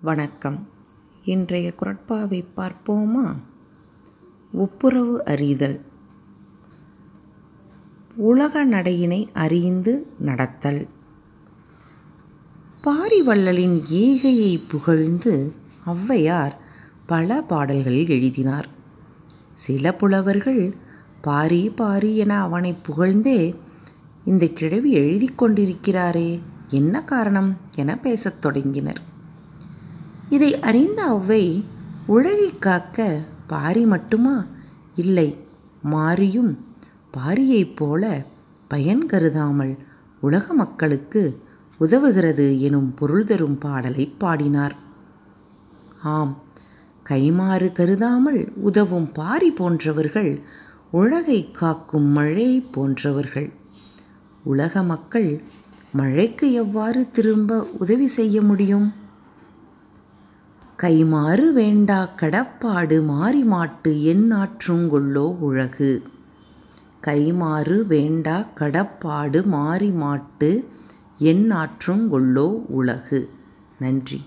வணக்கம். இன்றைய குரட்பாவை பார்ப்போமா? ஒப்புரவு அறிதல். உலக நடையினை அறிந்து நடத்தல். பாரிவள்ளலின் ஈகையை புகழ்ந்து ஔவையார் பல பாடல்களில் எழுதினார். சில புலவர்கள் பாரி பாரி என அவனை புகழ்ந்தே இந்த கிழவி எழுதி கொண்டிருக்கிறாரே என்ன காரணம் என பேசத் தொடங்கினர். இதை அறிந்த அவ்வை உலகை காக்க பாரி மட்டுமா? இல்லை மாரியும் பாரியைப் போல பயன் கருதாமல் உலக மக்களுக்கு உதவுகிறது எனும் பொருள் தரும் பாடலை பாடினார். ஆம் கைமாறு கருதாமல் உதவும் பாரி போன்றவர்கள் உலகை காக்கும் மழை போன்றவர்கள். உலக மக்கள் மழைக்கு எவ்வாறு திரும்ப உதவி செய்ய முடியும்? கைமாறு வேண்டா கடப்பாடு மாறி மாட்டு எண்ணாற்றுங்கொள்ளோ உலகு கைமாறு வேண்டா கடப்பாடு மாறி மாட்டு எண்ணாற்றுங்கொள்ளோ உலகு நன்றி.